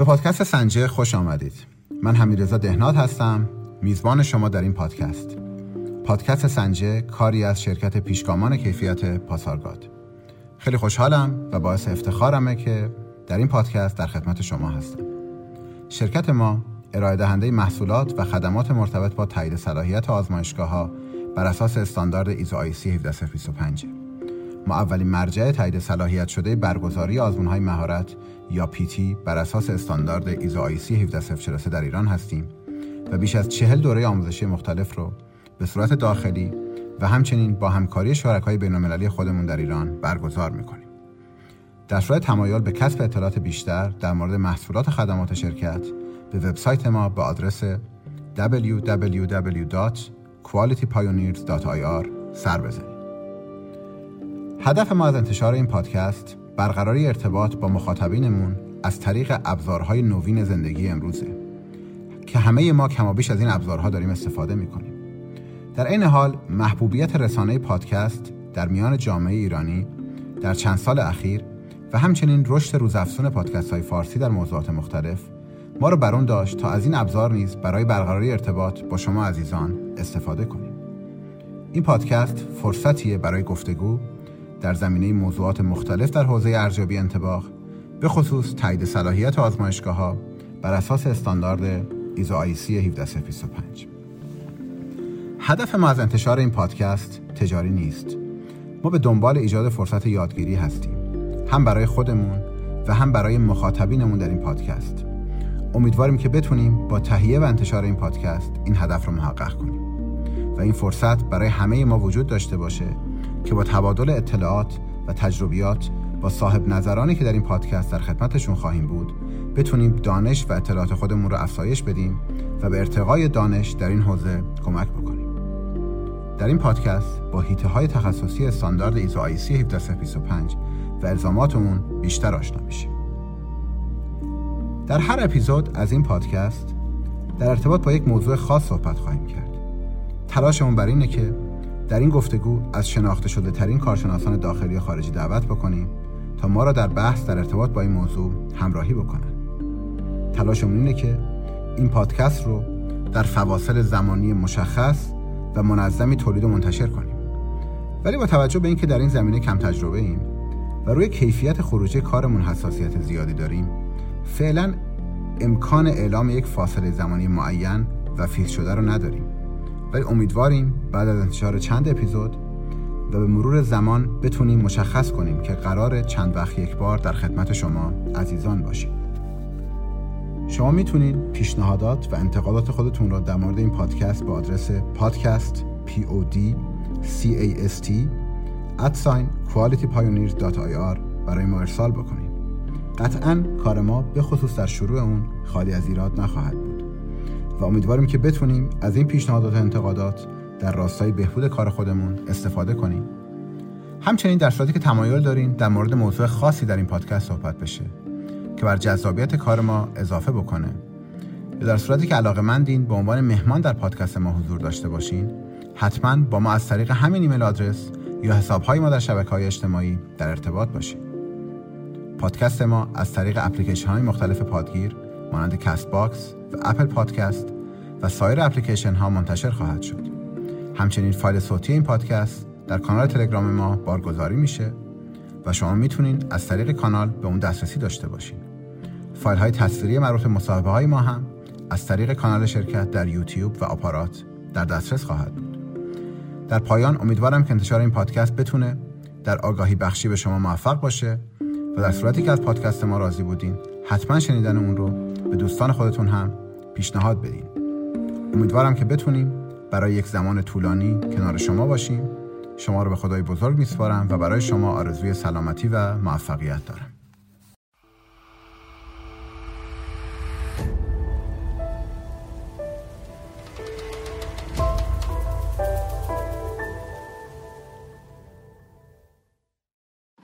به پادکست سنجه خوش آمدید. من حمیدرضا دهنات هستم. میزبان شما در این پادکست. پادکست سنجه کاری از شرکت پیشگامان کیفیت پاسارگاد. خیلی خوشحالم و باعث افتخارمه که در این پادکست در خدمت شما هستم. شرکت ما ارائه دهنده محصولات و خدمات مرتبط با تایید صلاحیت آزمایشگاه ها بر اساس استاندارد ایزو آیسی 17025 ما اولین مرجع تایید صلاحیت شده برگزاری آزمون های مهارت یا پیتی بر اساس استاندارد ایزو آیسی 17043 در ایران هستیم و بیش از چهل دوره آموزشی مختلف رو به صورت داخلی و همچنین با همکاری شرکای بین‌المللی خودمون در ایران برگزار می‌کنیم. در صورت تمایل به کسب اطلاعات بیشتر در مورد محصولات و خدمات شرکت به وبسایت ما به آدرس www.qualitypioneers.ir سر بزنید. هدف ما از انتشار این پادکست برقراری ارتباط با مخاطبینمون از طریق ابزارهای نوین زندگی امروزه که همه ما کمابیش از این ابزارها داریم استفاده می‌کنیم. در این حال محبوبیت رسانه پادکست در میان جامعه ایرانی در چند سال اخیر و همچنین رشد روزافزون پادکست های فارسی در موضوعات مختلف ما رو برون داشت تا از این ابزار نیز برای برقراری ارتباط با شما عزیزان استفاده کنیم. این پادکست فرصتیه برای گفتگو در زمینه موضوعات مختلف در حوزه ارزیابی انتباق به خصوص تایید صلاحیت آزمایشگاه ها بر اساس استاندارد ایزو آیسی 17025 هدف ما از انتشار این پادکست تجاری نیست. ما به دنبال ایجاد فرصت یادگیری هستیم. هم برای خودمون و هم برای مخاطبینمون در این پادکست. امیدواریم که بتونیم با تهیه و انتشار این پادکست این هدف رو محقق کنیم و این فرصت برای همه ما وجود داشته باشه که با تبادل اطلاعات و تجربیات با صاحب نظرانی که در این پادکست در خدمتشون خواهیم بود بتونیم دانش و اطلاعات خودمون رو افزایش بدیم و به ارتقای دانش در این حوزه کمک بکنیم. در این پادکست با هیته های تخصصی استاندارد ایزو آیسی 17025 و الزاماتمون بیشتر آشنا میشیم. در هر اپیزود از این پادکست در ارتباط با یک موضوع خاص صحبت خواهیم کرد. تلاشمون بر اینه که در این گفتگو از شناخته شده ترین کارشناسان داخلی و خارجی دعوت بکنیم تا ما را در بحث در ارتباط با این موضوع همراهی بکنن تلاشمون اینه که این پادکست رو در فواصل زمانی مشخص و منظمی تولید و منتشر کنیم. ولی با توجه به اینکه در این زمینه کم تجربه ایم و روی کیفیت خروجی کارمون حساسیت زیادی داریم فعلا امکان اعلام یک فاصله زمانی معین و فیز شده رو نداریم. ولی امیدواریم بعد از انتشار چند اپیزود و به مرور زمان بتونیم مشخص کنیم که قرار چند وقت یک بار در خدمت شما عزیزان باشیم. شما می‌تونید پیشنهادات و انتقادات خودتون را در مورد این پادکست با آدرس پادکست p o d c a s t qualitypioneers.ir برای ما ارسال بکنید. قطعا کار ما به خصوص در شروع اون خالی از ایراد نخواهد بود. و امیدواریم که بتونیم از این پیشنهادات و انتقادات در راستای بهبود کار خودمون استفاده کنیم. همچنین در صورتی که تمایل دارین در مورد موضوع خاصی در این پادکست صحبت بشه که بر جذابیت کار ما اضافه بکنه. یا در صورتی که علاقه مندین به عنوان مهمان در پادکست ما حضور داشته باشین حتما با ما از طریق همین email address یا حساب های ما در شبکه های اجتماعی در ارتباط باشید پادکست ما از طریق اپلیکیشن های مختلف پادگیر مانند Castbox و Apple Podcast و سایر اپلیکیشن ها منتشر خواهد شد. همچنین فایل صوتی این پادکست در کانال تلگرام ما بارگذاری میشه و شما می‌تونین از طریق کانال به اون دسترسی داشته باشین. فایل های تصویری مربوط مصاحبه های ما هم از طریق کانال شرکت در یوتیوب و آپارات در دسترس خواهد بود. در پایان امیدوارم که انتشار این پادکست بتونه در آگاهی بخشی به شما موفق باشه و در صورتی که از پادکست ما راضی بودین حتما شنیدن اون رو به دوستان خودتون هم پیشنهاد بدین. امیدوارم که بتونیم برای یک زمان طولانی کنار شما باشیم. شما رو به خدای بزرگ میسپارم و برای شما آرزوی سلامتی و موفقیت دارم.